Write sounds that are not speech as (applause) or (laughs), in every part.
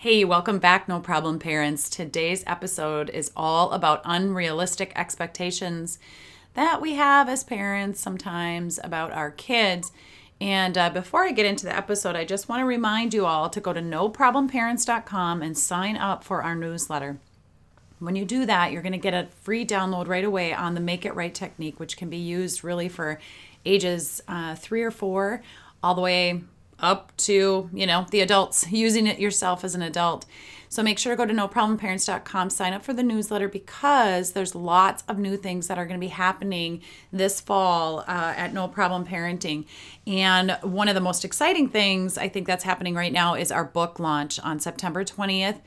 Hey, welcome back, No Problem Parents. Today's episode is all about unrealistic expectations that we have as parents sometimes about our kids. And uh, before I get into the episode, I just want to remind you all to go to noproblemparents.com and sign up for our newsletter. When you do that, you're going to get a free download right away on the Make It Right technique, which can be used really for ages uh, three or four all the way up to, you know, the adults (laughs) using it yourself as an adult. So make sure to go to noproblemparents.com, sign up for the newsletter because there's lots of new things that are going to be happening this fall uh, at No Problem Parenting. And one of the most exciting things I think that's happening right now is our book launch on September 20th.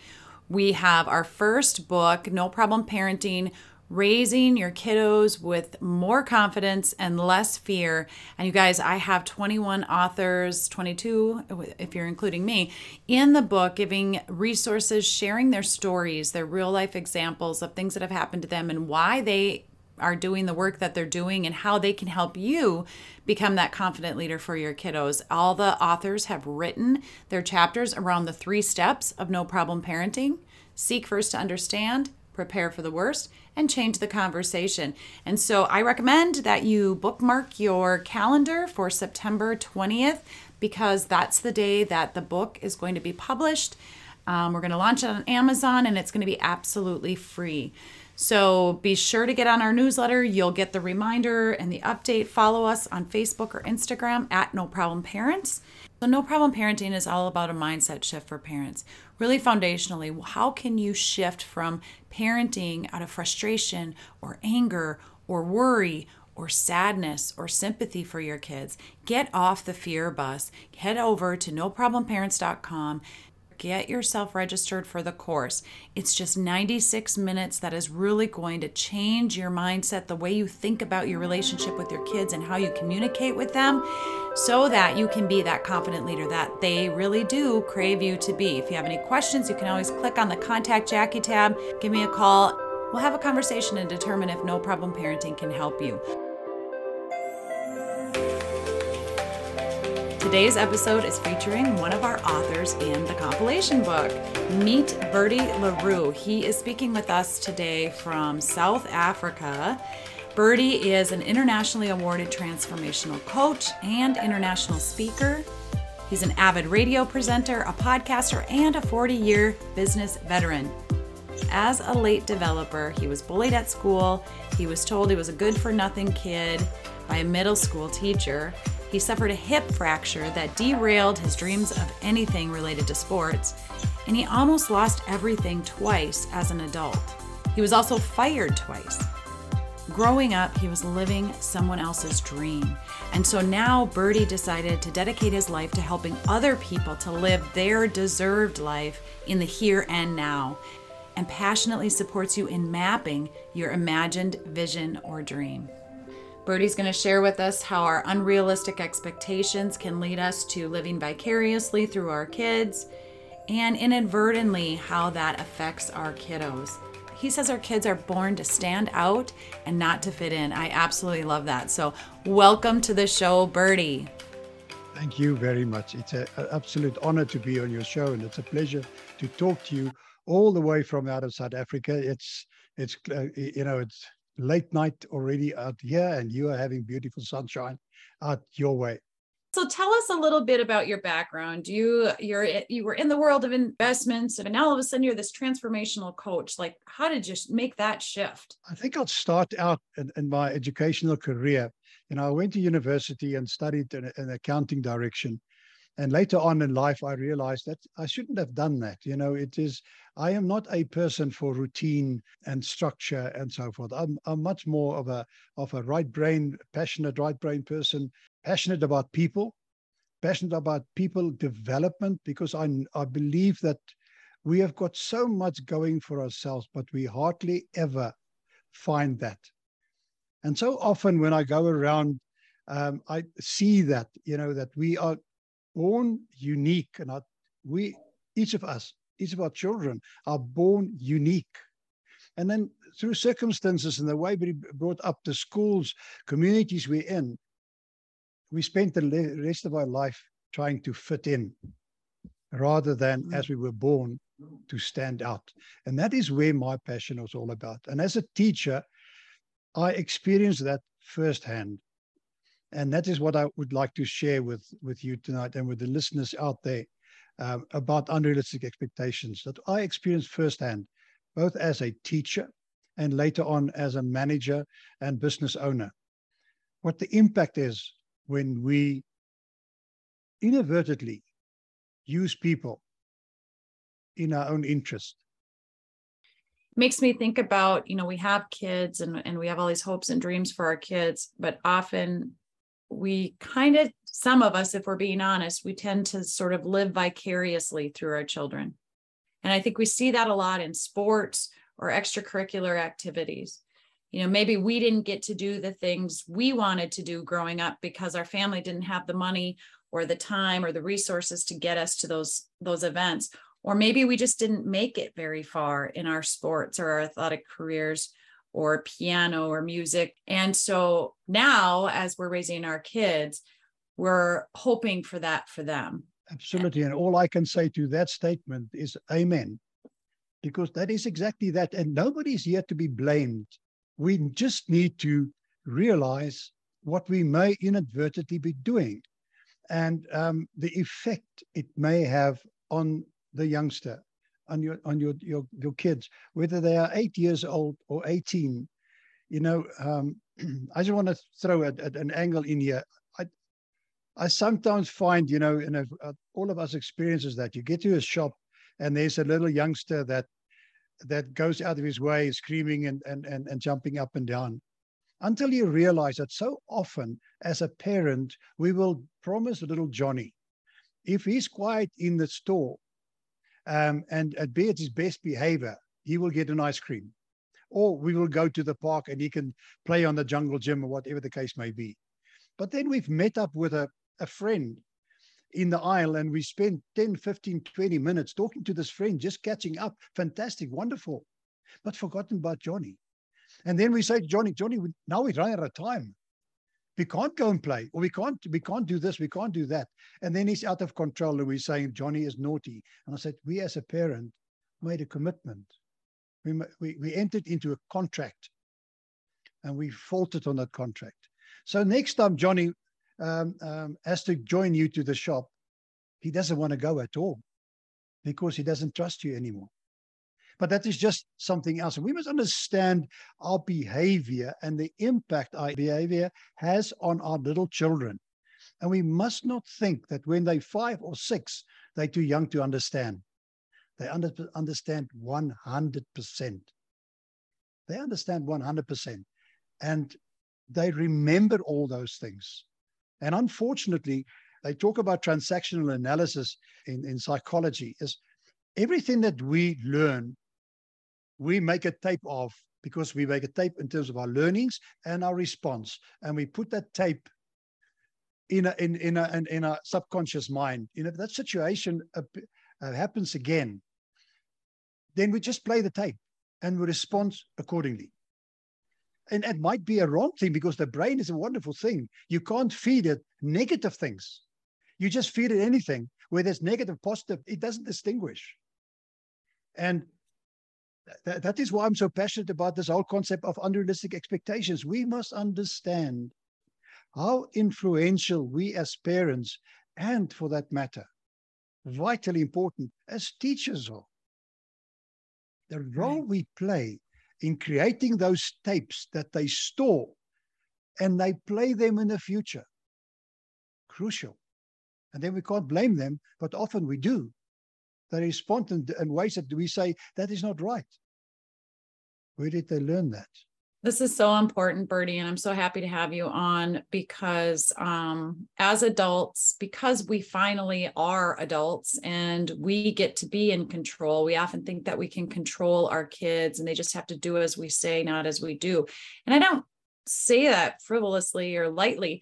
We have our first book, No Problem Parenting raising your kiddos with more confidence and less fear. And you guys, I have 21 authors, 22 if you're including me, in the book giving resources, sharing their stories, their real life examples of things that have happened to them and why they are doing the work that they're doing and how they can help you become that confident leader for your kiddos. All the authors have written their chapters around the three steps of no problem parenting. Seek first to understand, prepare for the worst, and change the conversation. And so I recommend that you bookmark your calendar for September 20th because that's the day that the book is going to be published. Um, we're going to launch it on Amazon and it's going to be absolutely free. So be sure to get on our newsletter. You'll get the reminder and the update. Follow us on Facebook or Instagram at No Problem Parents. So, No Problem Parenting is all about a mindset shift for parents. Really foundationally, how can you shift from parenting out of frustration or anger or worry or sadness or sympathy for your kids? Get off the fear bus. Head over to noproblemparents.com get yourself registered for the course. It's just 96 minutes that is really going to change your mindset, the way you think about your relationship with your kids and how you communicate with them, so that you can be that confident leader that they really do crave you to be. If you have any questions, you can always click on the Contact Jaci tab, give me a call. We'll have a conversation and determine if No Problem Parenting can help you. Today's episode is featuring one of our authors in the compilation book. Meet Bertie le Roux. He is speaking with us today from South Africa. Bertie is an internationally awarded transformational coach and international speaker. He's an avid radio presenter, a podcaster, and a 40 year business veteran. As a late developer, he was bullied at school. He was told he was a good for nothing kid by a middle school teacher. He suffered a hip fracture that derailed his dreams of anything related to sports, and he almost lost everything twice as an adult. He was also fired twice. Growing up, he was living someone else's dream. And so now Bertie decided to dedicate his life to helping other people to live their deserved life in the here and now, and passionately supports you in mapping your imagined vision or dream. Bertie's going to share with us how our unrealistic expectations can lead us to living vicariously through our kids, and inadvertently how that affects our kiddos. He says our kids are born to stand out and not to fit in. I absolutely love that. So, welcome to the show, Bertie. Thank you very much. It's an absolute honor to be on your show, and it's a pleasure to talk to you all the way from out of South Africa. It's it's uh, you know it's late night already out here and you are having beautiful sunshine out your way. So tell us a little bit about your background. You you're you were in the world of investments and now all of a sudden you're this transformational coach. Like how did you make that shift? I think I'll start out in, in my educational career. You know, I went to university and studied an, an accounting direction and later on in life i realized that i shouldn't have done that. You know it is i am not a person for routine and structure and so forth. I'm, I'm much more of a of a right brain passionate right brain person passionate about people passionate about people development because i i believe that we have got so much going for ourselves but we hardly ever find that. And so often when i go around um, I see that you know that we are born unique, and our, we, each of us, each of our children, are born unique. And then through circumstances and the way we brought up, the schools, communities we're in, we spent the rest of our life trying to fit in. rather than mm. as we were born to stand out. And that is where my passion was all about. And as a teacher, I experienced that firsthand. And that is what I would like to share with, with you tonight and with the listeners out there um, about unrealistic expectations that I experienced firsthand, both as a teacher and later on as a manager and business owner. What the impact is when we inadvertently use people in our own interest makes me think about you know we have kids and, and we have all these hopes and dreams for our kids but often we kind of some of us if we're being honest we tend to sort of live vicariously through our children. And i think we see that a lot in sports or extracurricular activities. You know maybe we didn't get to do the things we wanted to do growing up because our family didn't have the money or the time or the resources to get us to those those events. Or maybe we just didn't make it very far in our sports or our athletic careers or piano or music. And so now as we're raising our kids we're hoping for that for them. Absolutely. And all i can say to that statement is amen. Because that is exactly that. And nobody's here to be blamed. We just need to realize what we may inadvertently be doing and um, the effect it may have on the youngster, on your on your your, your kids, whether they are eight years old or 18. You know, um, (clears throat) I just want to throw a, a, an angle in here. I I sometimes find, you know, and all of us experiences that you get to a shop and there's a little youngster that that goes out of his way screaming and, and, and, and jumping up and down until you realize that so often as a parent, we will promise little Johnny, if he's quiet in the store um, and, be at his best behavior, he will get an ice cream. Or we will go to the park and he can play on the jungle gym or whatever the case may be. But then we've met up with a, a friend in the aisle and we spend 10, 15, 20 minutes talking to this friend, just catching up. Fantastic, wonderful. But forgotten about Johnny. And then we say, Johnny, Johnny, now we're running out of time. We can't go and play, or we can't, we can't do this, we can't do that. And then he's out of control, and we're saying Johnny is naughty. And I said, we as a parent made a commitment. We, we, we entered into a contract, and we faltered on that contract. So next time Johnny um, um, has to join you to the shop, he doesn't want to go at all because he doesn't trust you anymore but that is just something else. And we must understand our behavior and the impact our behavior has on our little children. And we must not think that when they're five or six, they're too young to understand. They under, understand 100%. They understand 100%. And they remember all those things. And unfortunately, they talk about transactional analysis in, in psychology is everything that we learn we make a tape of because we make a tape in terms of our learnings and our response. And we put that tape in a, in, in, a, in, in subconscious mind. You know, if that situation uh, uh, happens again, then we just play the tape and we respond accordingly. And it might be a wrong thing because the brain is a wonderful thing. You can't feed it negative things. You just feed it anything, whether it's negative, positive, it doesn't distinguish. And that, that is why I'm so passionate about this whole concept of unrealistic expectations. We must understand how influential we as parents, and for that matter, vitally important as teachers are. The role right. we play in creating those tapes that they store and they play them in the future. Crucial. And then we can't blame them, but often we do they respond in, in ways that we say that is not right. Where did they learn that? This is so important, Bertie, and I'm so happy to have you on because um, as adults, because we finally are adults and we get to be in control, we often think that we can control our kids and they just have to do as we say, not as we do. And I don't say that frivolously or lightly,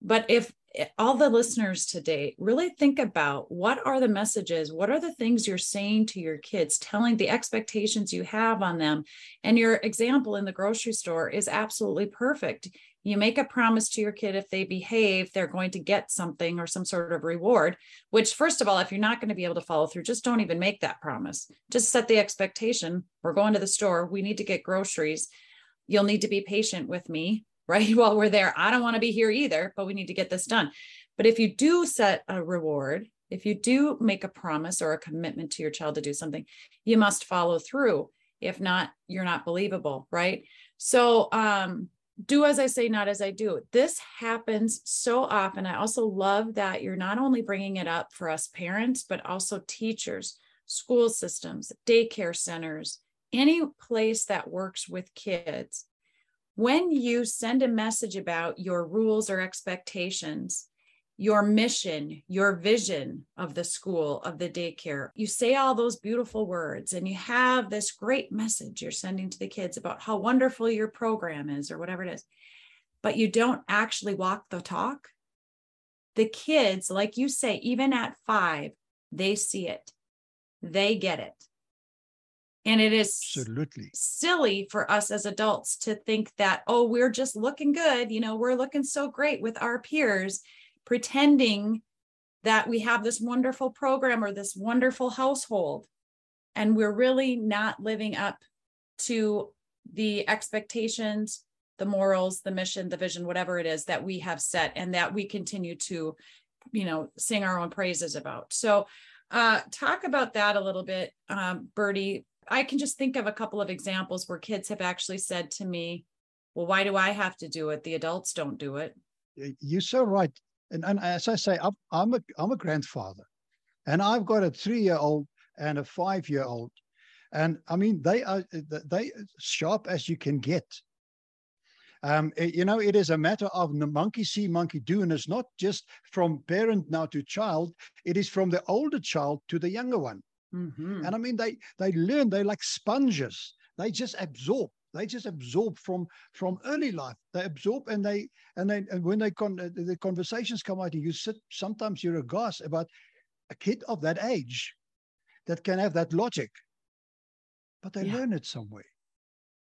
but if Eh, all the listeners today really think about what are the messages what are the things you're saying to your kids telling the expectations you have on them. And your example in the grocery store is absolutely perfect. You make a promise to your kid if they behave they're going to get something or some sort of reward which first of all if you're not going to be able to follow through just don't even make that promise. Just set the expectation we're going to the store. We need to get groceries. You'll need to be patient with me right (laughs) while we're there i don't want to be here either but we need to get this done but if you do set a reward if you do make a promise or a commitment to your child to do something you must follow through if not you're not believable right so um do as I say, not as I do. This happens so often. I also love that you're not only bringing it up for us parents, but also teachers, school systems, daycare centers, any place that works with kids. When you send a message about your rules or expectations, your mission, your vision of the school, of the daycare. You say all those beautiful words and you have this great message you're sending to the kids about how wonderful your program is or whatever it is, but you don't actually walk the talk. The kids, like you say, even at five, they see it, they get it. And it is absolutely. silly for us as adults to think that, oh, we're just looking good. You know, we're looking so great with our peers pretending that we have this wonderful program or this wonderful household. And we're really not living up to the expectations the morals the mission the vision whatever it is that we have set and that we continue to you know sing our own praises about. So uh talk about that a little bit um Bertie i can just think of a couple of examples where kids have actually said to me well why do i have to do it the adults don't do it you're so right and, and as I say, I'm, I'm a I'm a grandfather, and I've got a three year old and a five year old, and I mean they are they sharp as you can get. Um, it, you know, it is a matter of the monkey see, monkey do, and it's not just from parent now to child. It is from the older child to the younger one. Mm-hmm. And I mean, they they learn. They're like sponges. They just absorb they just absorb from from early life. They absorb and they and they and when they con the conversations come out, and you sit sometimes you're aghast about a kid of that age that can have that logic, but they yeah. learn it some way.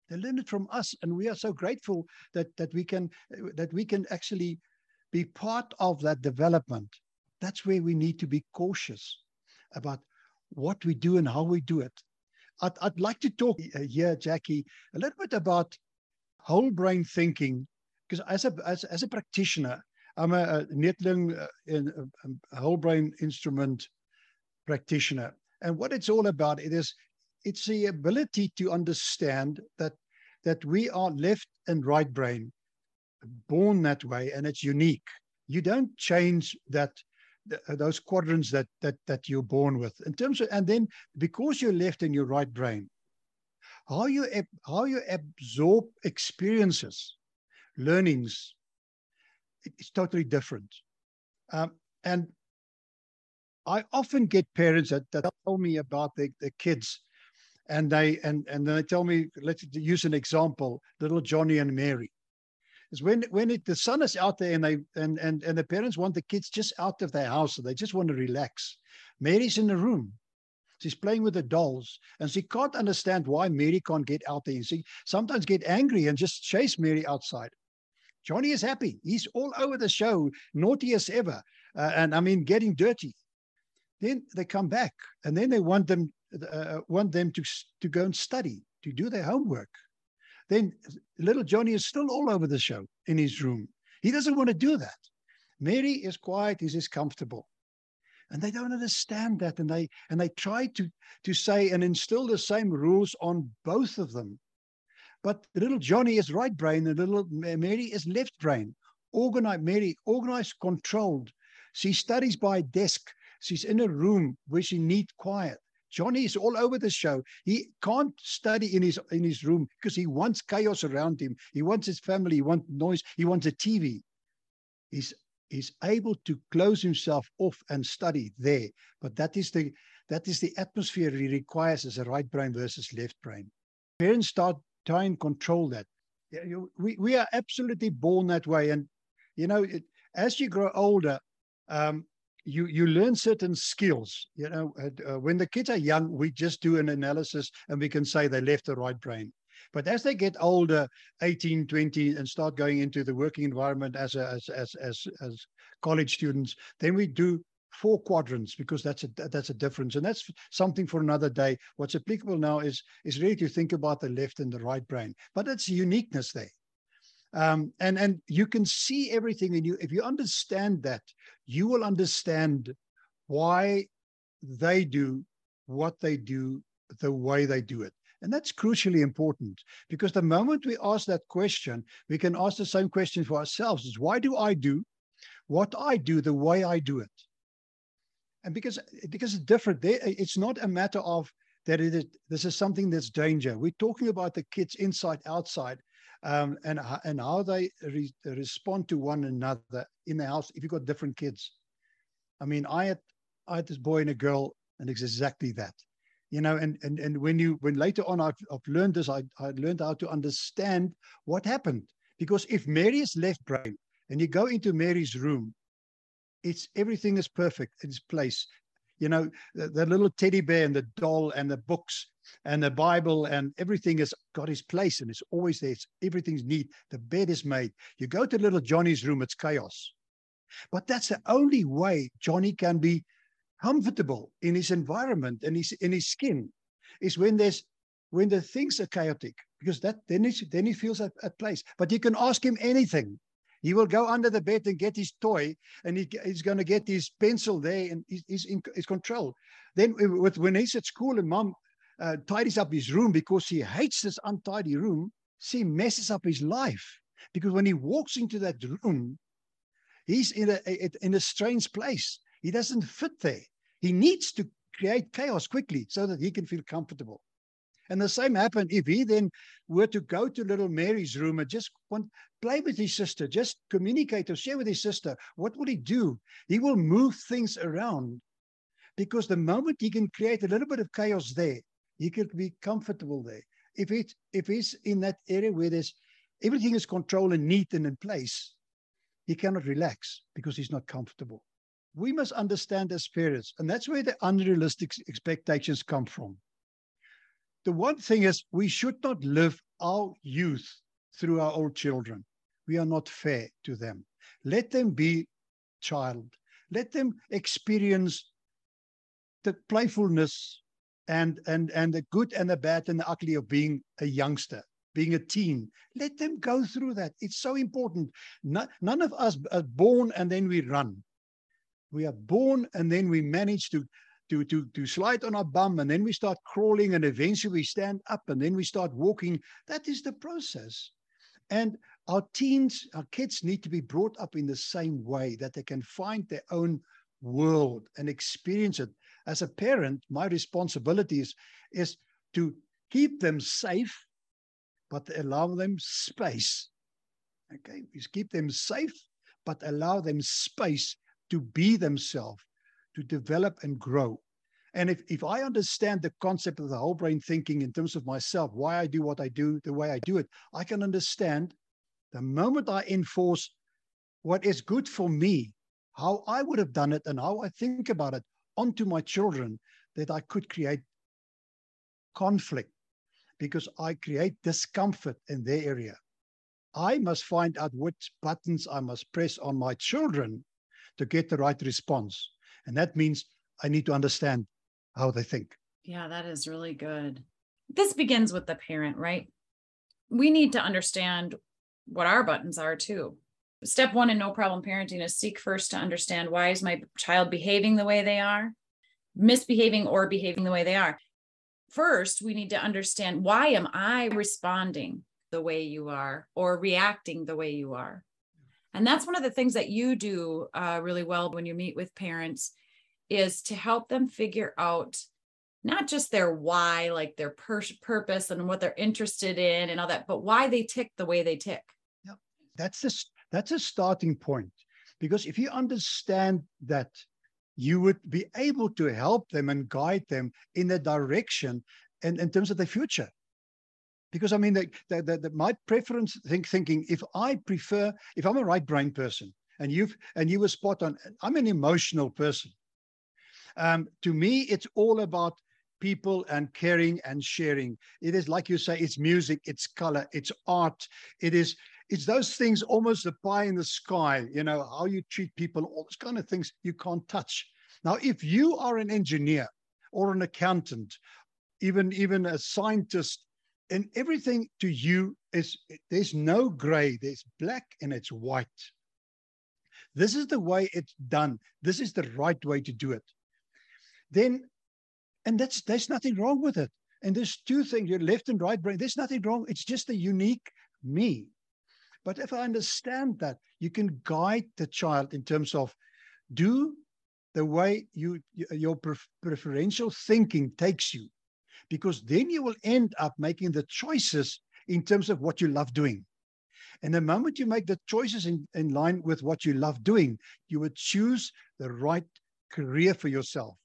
They learn it from us, and we are so grateful that that we can that we can actually be part of that development. That's where we need to be cautious about what we do and how we do it I'd, I'd like to talk uh, here, Jaci, a little bit about whole brain thinking, because as a as, as a practitioner, I'm a, a Neethling uh, in a, a whole brain instrument practitioner, and what it's all about it is it's the ability to understand that that we are left and right brain, born that way, and it's unique. You don't change that uh, those quadrants that that that you're born with. In terms of and then because you're left in your right brain how you how you absorb experiences learnings it's totally different. Um, and i often get parents that, that tell me about their, their kids and they and and then they tell me let's use an example little johnny and mary is when when it, the sun is out there and they and, and and the parents want the kids just out of their house and they just want to relax. Mary's in the room. She's playing with the dolls and she can't understand why Mary can't get out there. And she sometimes get angry and just chase Mary outside. Johnny is happy. He's all over the show, naughty as ever. Uh, and I mean, getting dirty. Then they come back and then they want them uh, want them to, to go and study, to do their homework then little Johnny is still all over the show in his room. He doesn't want to do that. Mary is quiet, he's comfortable. And they don't understand that. And they and they try to, to say and instill the same rules on both of them. But little Johnny is right brain and little Mary is left brain. Organized, Mary, organized, controlled. She studies by desk. She's in a room where she needs quiet. Johnny is all over the show. He can't study in his in his room because he wants chaos around him. He wants his family. He wants noise. He wants a TV. He's he's able to close himself off and study there. But that is the that is the atmosphere he requires as a right brain versus left brain. Parents start trying to control that. We we are absolutely born that way, and you know, it, as you grow older, um, you you learn certain skills you know uh, when the kids are young we just do an analysis and we can say they left the right brain. But as they get older, 18, 20, and start going into the working environment as a, as as as as college students, then we do four quadrants because that's a that's a difference. And that's something for another day. What's applicable now is is really to think about the left and the right brain. But it's uniqueness there um, and and you can see everything in you if you understand that you will understand why they do what they do the way they do it. And that's crucially important because the moment we ask that question we can ask the same question for ourselves is why do i do what i do the way i do it? And because because it's different. It's not a matter of that it is this is something that's danger. We're talking about the kids inside outside um, and and how they re, respond to one another in the house if you've got different kids. I mean i had i had this boy and a girl and it's exactly that. You know and and and when you when later on i've, I've learned this I, I learned how to understand what happened. Because if mary is left brain and you go into mary's room it's everything is perfect in its place. You know, the, the, little teddy bear and the doll and the books and the Bible and everything has got its place and it's always there. It's, everything's neat. The bed is made. You go to little Johnny's room, it's chaos. But that's the only way Johnny can be comfortable in his environment and his in his skin is when there's when the things are chaotic because that then he, then he feels at, at place. But you can ask him anything he will go under the bed and get his toy, and he, he's going to get his pencil there, and he's, he's in his control. Then, with, when he's at school and mom uh, tidies up his room because he hates this untidy room, she messes up his life. Because when he walks into that room, he's in a, in a strange place. He doesn't fit there. He needs to create chaos quickly so that he can feel comfortable. And the same happened if he then were to go to little Mary's room and just want, play with his sister, just communicate or share with his sister. What will he do? He will move things around because the moment he can create a little bit of chaos there, he can be comfortable there. If it if he's in that area where there's everything is controlled and neat and in place, he cannot relax because he's not comfortable. We must understand as parents, and that's where the unrealistic expectations come from the one thing is we should not live our youth through our old children. We are not fair to them. Let them be child. Let them experience the playfulness and and and the good and the bad and the ugly of being a youngster, being a teen. Let them go through that. It's so important. No, none of us are born and then we run. We are born and then we manage to to, to, to slide on our bum and then we start crawling and eventually we stand up and then we start walking. That is the process. And our teens, our kids need to be brought up in the same way that they can find their own world and experience it. As a parent, my responsibility is, is to keep them safe, but allow them space. Okay, we keep them safe, but allow them space to be themselves to develop and grow. And if, if I understand the concept of the whole brain thinking in terms of myself, why I do what I do, the way I do it, I can understand the moment I enforce what is good for me, how I would have done it and how I think about it onto my children, that I could create conflict because I create discomfort in their area. I must find out which buttons I must press on my children to get the right response. And that means I need to understand how they think. Yeah, that is really good. This begins with the parent, right? We need to understand what our buttons are too. Step one in no problem parenting is seek first to understand why is my child behaving the way they are, misbehaving or behaving the way they are. First, we need to understand why am I responding the way you are or reacting the way you are. And that's one of the things that you do uh, really well when you meet with parents is to help them figure out not just their why, like their pur- purpose and what they're interested in and all that, but why they tick the way they tick. Yeah, that's this. That's a starting point, because if you understand that, you would be able to help them and guide them in the direction and in terms of the future because I mean, the, the, the, my preference think, thinking, if I prefer, if I'm a right brain person and you've, and you were spot on, I'm an emotional person. Um, to me, it's all about people and caring and sharing. It is like you say, it's music, it's color, it's art. It is it's those things almost the pie in the sky, you know, how you treat people, all those kind of things you can't touch. Now, if you are an engineer or an accountant, even even a scientist, and everything to you is there's no gray, there's black and it's white. This is the way it's done. This is the right way to do it. Then, and that's there's nothing wrong with it. And there's two things: your left and right brain. There's nothing wrong. It's just a unique me. But if I understand that, you can guide the child in terms of do the way you your preferential thinking takes you, because then you will end up making the choices in terms of what you love doing. And the moment you make the choices in, in line with what you love doing, you would choose the right career for yourself.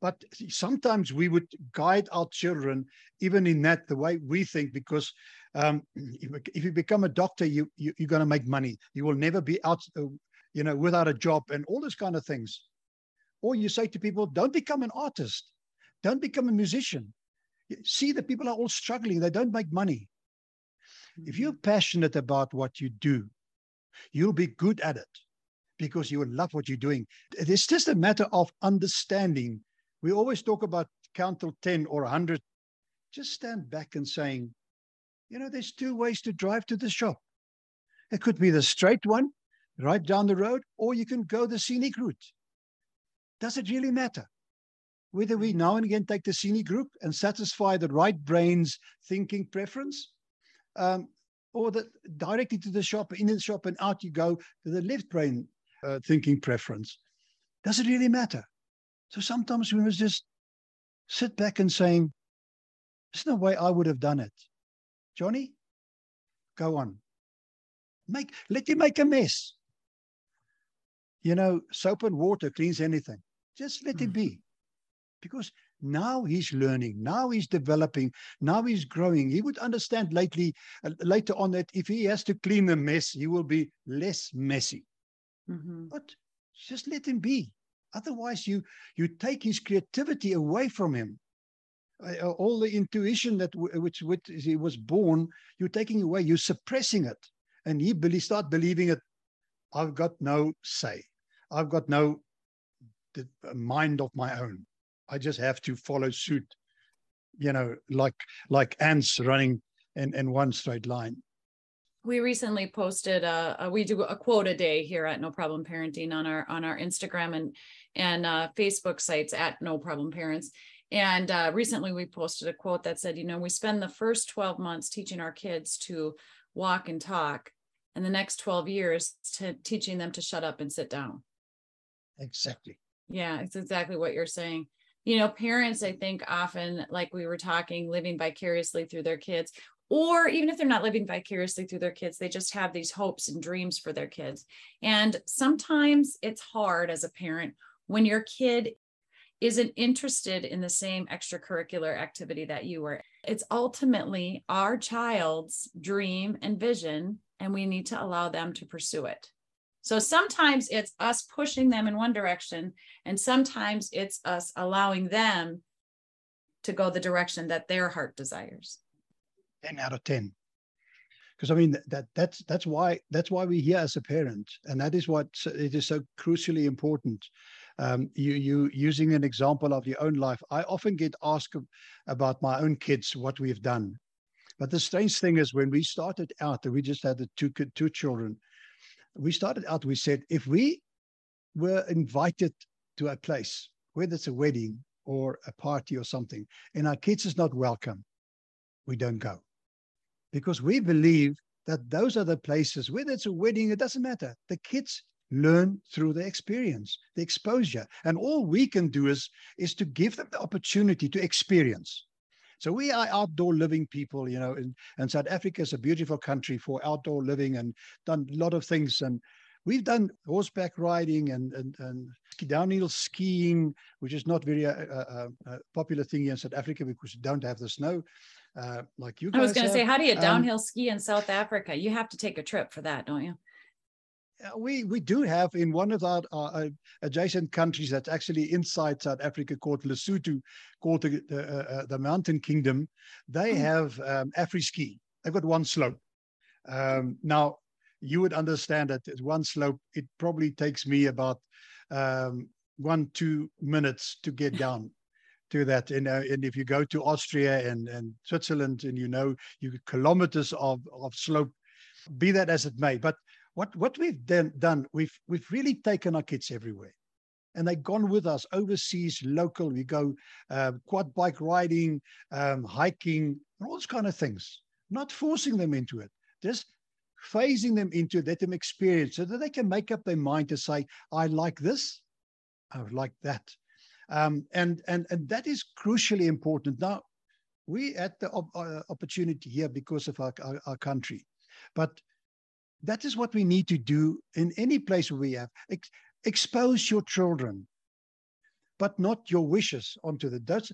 But sometimes we would guide our children, even in that, the way we think, because um, if you become a doctor, you, you are going to make money. You will never be out, uh, you know, without a job and all those kind of things. Or you say to people, don't become an artist, don't become a musician. See that people are all struggling; they don't make money. If you're mm-hmm. passionate about what you do, you'll be good at it because you will love what you're doing. It's just a matter of understanding. We always talk about count till 10 or 100. Just stand back and saying, you know, there's two ways to drive to the shop. It could be the straight one, right down the road, or you can go the scenic route. Does it really matter? Whether we now and again take the scenic group and satisfy the right brain's thinking preference, um, or the, directly to the shop, in the shop, and out you go to the left brain uh, thinking preference. Does it really matter? So sometimes we must just sit back and saying, "There's no way I would have done it." Johnny, go on. Make let you make a mess. You know, soap and water cleans anything. Just let mm. it be. Because now he's learning, now he's developing, now he's growing. He would understand lately, uh, later on that if he has to clean the mess, he will be less messy. Mm-hmm. But just let him be. Otherwise, you you take his creativity away from him. Uh, all the intuition that w- which, which he was born, you're taking away. You're suppressing it, and he be- start believing it. I've got no say. I've got no mind of my own. I just have to follow suit, you know, like like ants running in, in one straight line. We recently posted a, a we do a quote a day here at No Problem Parenting on our on our Instagram and and uh, Facebook sites at No Problem Parents. And uh, recently we posted a quote that said, you know, we spend the first 12 months teaching our kids to walk and talk, and the next 12 years to teaching them to shut up and sit down. Exactly. Yeah, it's exactly what you're saying you know parents i think often like we were talking living vicariously through their kids or even if they're not living vicariously through their kids they just have these hopes and dreams for their kids. And sometimes it's hard as a parent when your kid isn't interested in the same extracurricular activity that you were. It's ultimately our child's dream and vision and we need to allow them to pursue it so sometimes it's us pushing them in one direction, and sometimes it's us allowing them to go the direction that their heart desires. 10 out of 10. Because I mean that that's that's why that's why we're here as a parent, and that is what it is so crucially important. Um, you you using an example of your own life. I often get asked about my own kids, what we've done. But the strange thing is, when we started out, we just had the two two children we started out, we said, if we were invited to a place, whether it's a wedding or a party or something, and our kids is not welcome, we don't go. Because we believe that those are the places, whether it's a wedding, it doesn't matter. The kids learn through the experience, the exposure. And all we can do is, is to give them the opportunity to experience. So we are outdoor living people, you know, and, and South Africa is a beautiful country for outdoor living and done a lot of things. And we've done horseback riding and, and, and downhill skiing, which is not very uh, uh, uh, popular thing here in South Africa because we don't have the snow. Uh, like you I was going to say, how do you um, downhill um, ski in South Africa? You have to take a trip for that, don't you? Uh, we we do have in one of our, our uh, adjacent countries that's actually inside South Africa called Lesotho, called the the, uh, uh the Mountain Kingdom. They mm. have um, Afri-Ski. They've got one slope. Um, now you would understand that one slope it probably takes me about um, one two minutes to get (laughs) down to that. And, uh, and if you go to Austria and, and Switzerland, and you know you kilometers of of slope, be that as it may, but what what we've done, done we've we've really taken our kids everywhere. And they've gone with us overseas local. We go uh, quad bike riding um, hiking all those kind of things. Not forcing them into it just phasing them into it, let them experience so that they can make up their mind to say i like this. I like that. Um, and and and that is crucially important. Now we had the op- uh, opportunity here because of our, our, our country. But that is what we need to do in any place where we have. Ex- expose your children, but not your wishes onto the Dutch.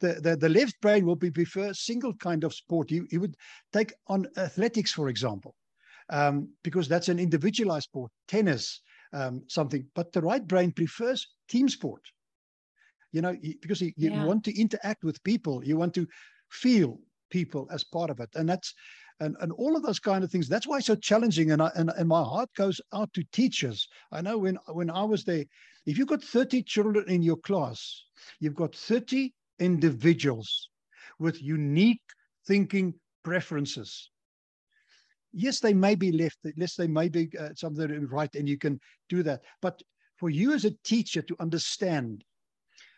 The, the, the left brain will be prefer single kind of sport. He, he would take on athletics, for example, um, because that's an individualized sport, tennis, um, something. But the right brain prefers team sport. You know, because you, you yeah. want to interact with people, you want to feel people as part of it, and that's and, and all of those kind of things. That's why it's so challenging. And, I, and, and my heart goes out to teachers. I know when, when I was there, if you've got 30 children in your class, you've got 30 individuals with unique thinking preferences. Yes, they may be left, yes, they may be uh, something right, and you can do that. But for you as a teacher to understand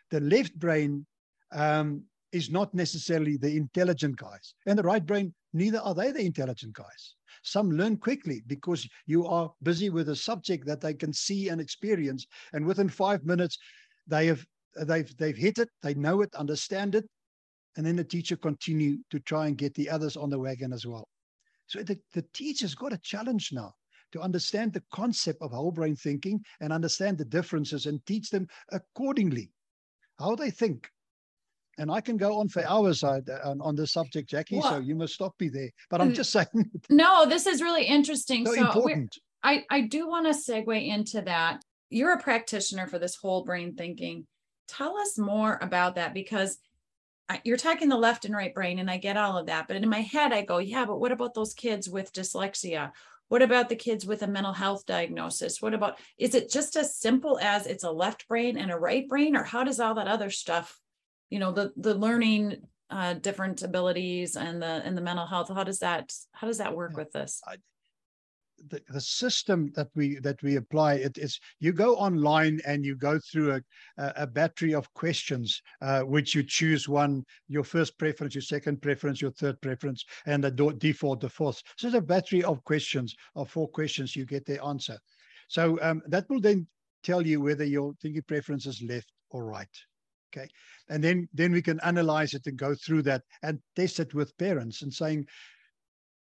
the left brain um, is not necessarily the intelligent guys, and the right brain neither are they the intelligent guys. Some learn quickly because you are busy with a subject that they can see and experience, and within five minutes, they have they've they've hit it, they know it, understand it, and then the teacher continue to try and get the others on the wagon as well. So the, the teacher's got a challenge now to understand the concept of whole brain thinking and understand the differences and teach them accordingly how they think and I can go on for hours uh, on, on this subject, Jaci. Well, so you must stop me there. But I'm just saying. No, this is really interesting. So, so important. I, I do want to segue into that. You're a practitioner for this whole brain thinking. Tell us more about that because you're talking the left and right brain, and I get all of that. But in my head, I go, yeah, but what about those kids with dyslexia? What about the kids with a mental health diagnosis? What about, is it just as simple as it's a left brain and a right brain, or how does all that other stuff you know the the learning uh, different abilities and the and the mental health how does that how does that work with this? I, the, the system that we that we apply it is you go online and you go through a, a battery of questions uh, which you choose one your first preference your second preference your third preference and the default the fourth. So it's a battery of questions of four questions you get the answer. So um, that will then tell you whether your thinking preference is left or right okay. And then then we can analyze it and go through that and test it with parents and saying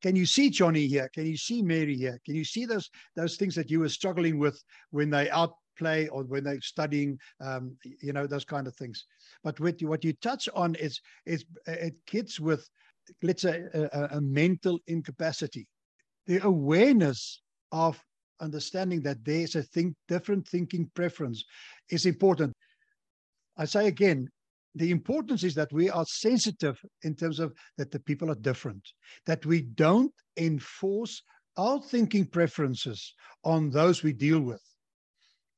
can you see johnny here? Can you see mary here? Can you see those those things that you were struggling with when they outplay or when they're studying um, you know those kind of things? But with what you touch on is is uh, kids with let's say a, a mental incapacity. The awareness of understanding that there's a think different thinking preference is important I say again, the importance is that we are sensitive in terms of that the people are different, that we don't enforce our thinking preferences on those we deal with.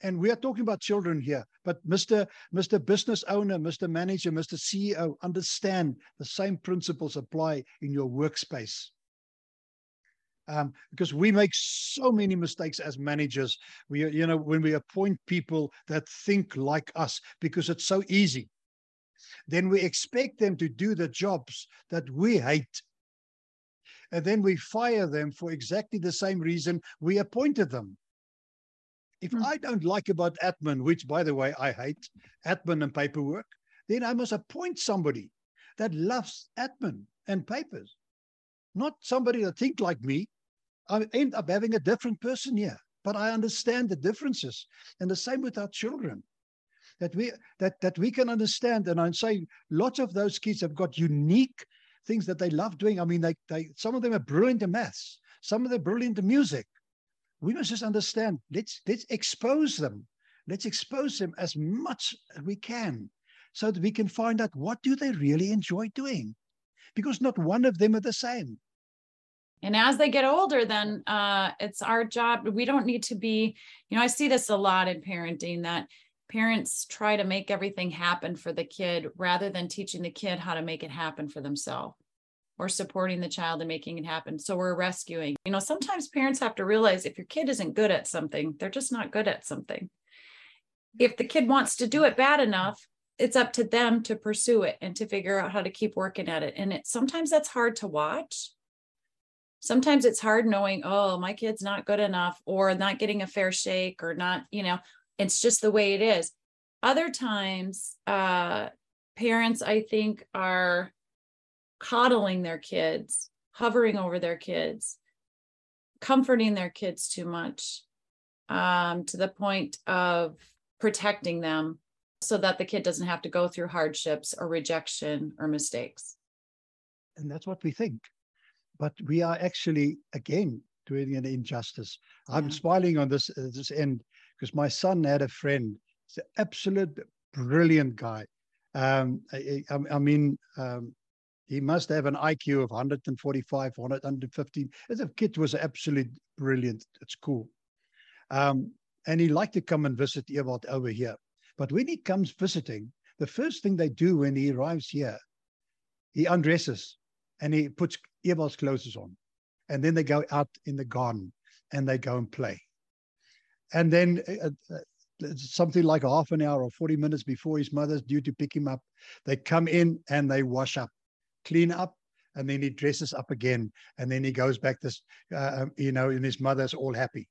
And we are talking about children here, but Mr. Mr. Business owner, Mr. Manager, Mr. CEO, understand the same principles apply in your workspace um, because we make so many mistakes as managers. We, you know, when we appoint people that think like us, because it's so easy, then we expect them to do the jobs that we hate. And then we fire them for exactly the same reason we appointed them. If mm. I don't like about admin, which by the way, I hate admin and paperwork, then I must appoint somebody that loves admin and papers, not somebody that think like me I end up having a different person here. But I understand the differences. And the same with our children. That we that that we can understand. And I'm saying lots of those kids have got unique things that they love doing. I mean, they they some of them are brilliant in maths, some of them are brilliant in music. we must just understand. Let's let's expose them. Let's expose them as much as we can, so that we can find out what do they really enjoy doing, because not one of them are the same. And as they get older, then uh, it's our job. We don't need to be, you know, I see this a lot in parenting that parents try to make everything happen for the kid rather than teaching the kid how to make it happen for themselves or supporting the child and making it happen. So we're rescuing. You know, sometimes parents have to realize if your kid isn't good at something, they're just not good at something. If the kid wants to do it bad enough, it's up to them to pursue it and to figure out how to keep working at it. And it sometimes that's hard to watch. Sometimes it's hard knowing, oh, my kid's not good enough or not getting a fair shake or not, you know, it's just the way it is. Other times, uh, parents, I think, are coddling their kids, hovering over their kids, comforting their kids too much um, to the point of protecting them so that the kid doesn't have to go through hardships or rejection or mistakes. And that's what we think. But we are actually, again, doing an injustice. I'm smiling on this, uh, this end because my son had a friend, he's an absolute brilliant guy. Um, I, I, I mean, um, he must have an IQ of 145, 150. As a kid, was absolutely brilliant at school. Um, and he liked to come and visit Ewald over here. But when he comes visiting, the first thing they do when he arrives here, he undresses and he puts Ewald's clothes on. And then they go out in the garden and they go and play. And then uh, uh, something like half an hour or 40 minutes before his mother's due to pick him up, they come in and they wash up clean up, and then he dresses up again, and then he goes back this, uh, um, you know, and his mother's all happy.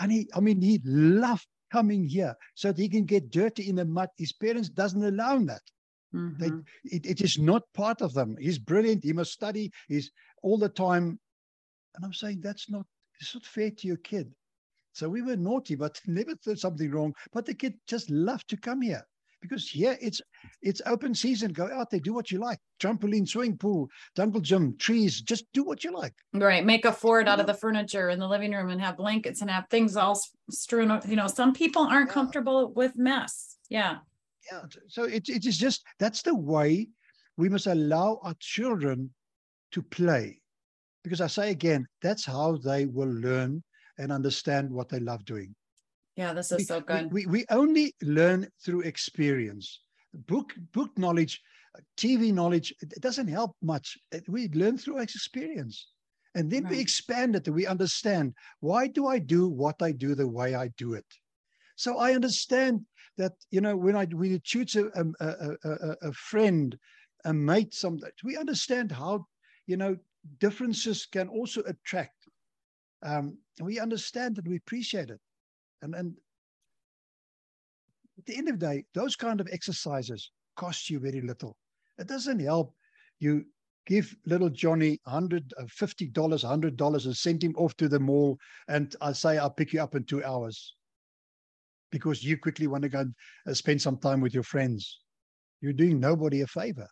And he, I mean, he loved coming here so that he can get dirty in the mud. His parents doesn't allow him that. Mm-hmm. They, it, it is not part of them. He's brilliant. He must study. He's all the time. And I'm saying that's not, it's not fair to your kid. So we were naughty, but (laughs) never did something wrong. But the kid just loved to come here because here it's it's open season. Go out there, do what you like. Trampoline, swimming pool, jungle gym, trees. Just do what you like. Right. Make a fort out of the furniture in the living room and have blankets and have things all strewn. You know, some people aren't yeah. comfortable with mess. Yeah. Yeah. So it, it is just that's the way we must allow our children to play. Because I say again, that's how they will learn and understand what they love doing. Yeah, this is we, so good. We, we only learn through experience. Book book knowledge, TV knowledge, it doesn't help much. We learn through experience. And then right. we expand it and we understand why do I do what I do the way I do it? So I understand that, you know, when I when you choose a, a, a, a friend, a mate, something, we understand how, you know, differences can also attract. Um, we understand and we appreciate it. And, and at the end of the day, those kind of exercises cost you very little. It doesn't help you give little Johnny $150, $100 and send him off to the mall and I say, I'll pick you up in two hours because you quickly want to go and uh, spend some time with your friends. You're doing nobody a favor.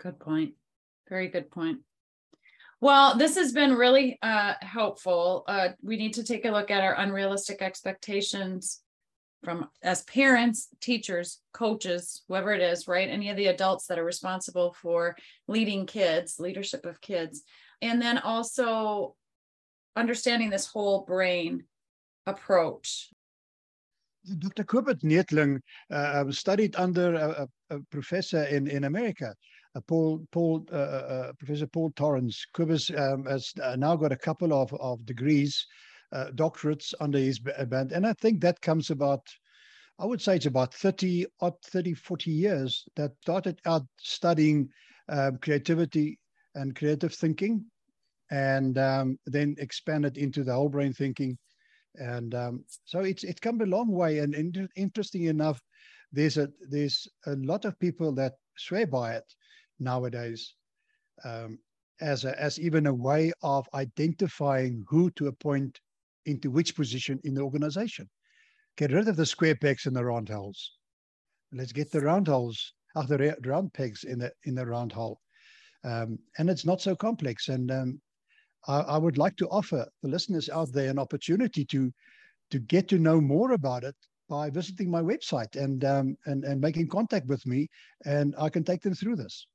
Good point. Very good point. Well, this has been really uh, helpful. Uh, we need to take a look at our unrealistic expectations from as parents, teachers, coaches, whoever it is, right? Any of the adults that are responsible for leading kids, leadership of kids. And then also understanding this whole brain approach. Dr. Kobus Neethling uh, studied under a, a, professor in, in America uh, Paul, Paul, uh, uh, Professor Paul Torrance. Kobus um, has now got a couple of, of degrees, doctorates under his band. And I think that comes about, I would say it's about 30, odd 30, 40 years that started out studying um, creativity and creative thinking and um, then expanded into the whole brain thinking. And um, so it's it's come a long way. And in, interesting enough, there's a there's a lot of people that swear by it nowadays um, as a, as even a way of identifying who to appoint into which position in the organization. Get rid of the square pegs and the round holes. Let's get the round holes, uh, the round pegs in the in the round hole. Um, and it's not so complex. And um, I, I would like to offer the listeners out there an opportunity to to get to know more about it by visiting my website and um, and and making contact with me, and I can take them through this.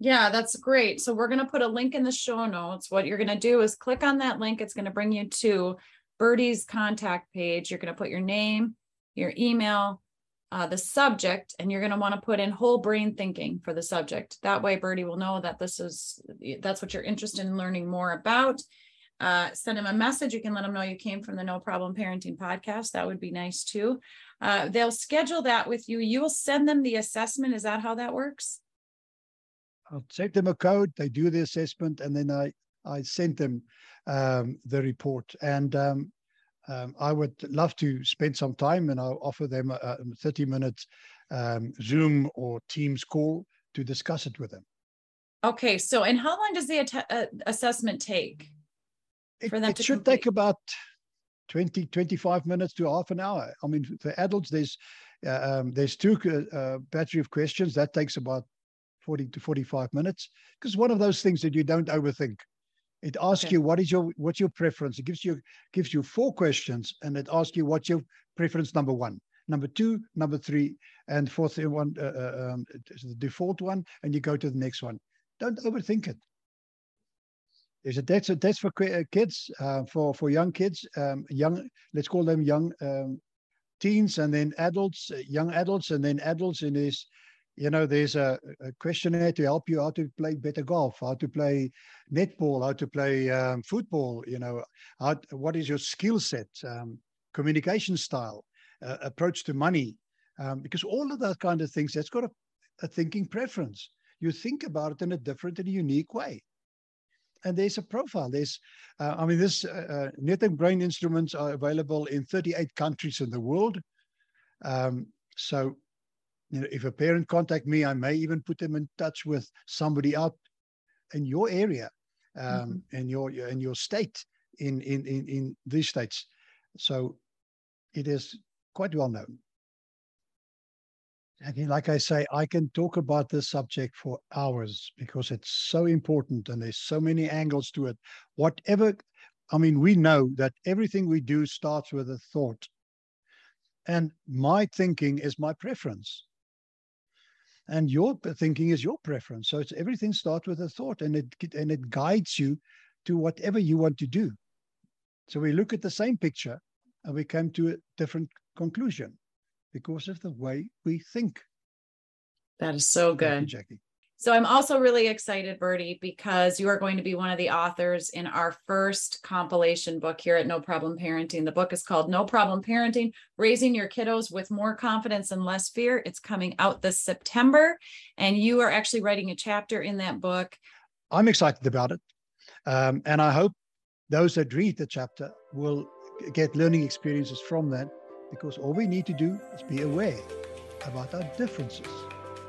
Yeah, that's great. So we're going to put a link in the show notes. What you're going to do is click on that link. It's going to bring you to Bertie's contact page. You're going to put your name, your email, uh, the subject, and you're going to want to put in whole brain thinking for the subject. That way, Bertie will know that this is that's what you're interested in learning more about. Uh, send him a message. You can let him know you came from the No Problem Parenting podcast. That would be nice too. Uh, they'll schedule that with you. You will send them the assessment. Is that how that works? I'll send them a code. They do the assessment, and then I I send them um, the report. And um, um, I would love to spend some time, and I'll offer them a, a 30 minute um, Zoom or Teams call to discuss it with them. Okay. So, and how long does the uh, assessment take? It, it should complete? take about 20, 25 minutes to half an hour. I mean, for adults, there's uh, um, there's two uh, uh battery of questions that takes about 40 to 45 minutes because one of those things that you don't overthink it asks okay. you what is your what's your preference. It gives you gives you four questions, and it asks you what's your preference number one, number two, number three, and fourth one, uh, uh um, the default one, and you go to the next one. Don't overthink it. There's a that's a test for uh, kids, uh, for for young kids, um, young let's call them young um, teens, and then adults, uh, young adults, and then adults in this you know, there's a, a, questionnaire to help you how to play better golf, how to play netball, how to play um, football. You know, how, what is your skill set, um, communication style, uh, approach to money, um, because all of that kind of things that's got a, a thinking preference. You think about it in a different and unique way. And there's a profile. There's, uh, I mean, this uh, uh Neethling brain instruments are available in 38 countries in the world. Um, so you know, if a parent contact me, I may even put them in touch with somebody out in your area, um, mm-hmm. in your in your state, in in in in these states. So it is quite well known. And like I say, I can talk about this subject for hours because it's so important and there's so many angles to it. Whatever, I mean, we know that everything we do starts with a thought. And my thinking is my preference and your thinking is your preference. So it's everything starts with a thought and it and it guides you to whatever you want to do. So we look at the same picture and we come to a different conclusion because of the way we think. That is so good you, Jaci so I'm also really excited, Bertie, because you are going to be one of the authors in our first compilation book here at No Problem Parenting. The book is called No Problem Parenting Raising Your Kiddos with More Confidence and Less Fear. It's coming out this September, and you are actually writing a chapter in that book. I'm excited about it. Um, and I hope those that read the chapter will get learning experiences from that because all we need to do is be aware about our differences.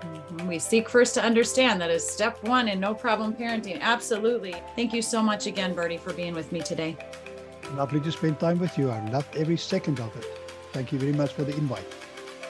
Mm-hmm. We seek first to understand. That is step one in no problem parenting. Absolutely. Thank you so much again, Bertie, for being with me today. Lovely to spend time with you. I loved every second of it. Thank you very much for the invite.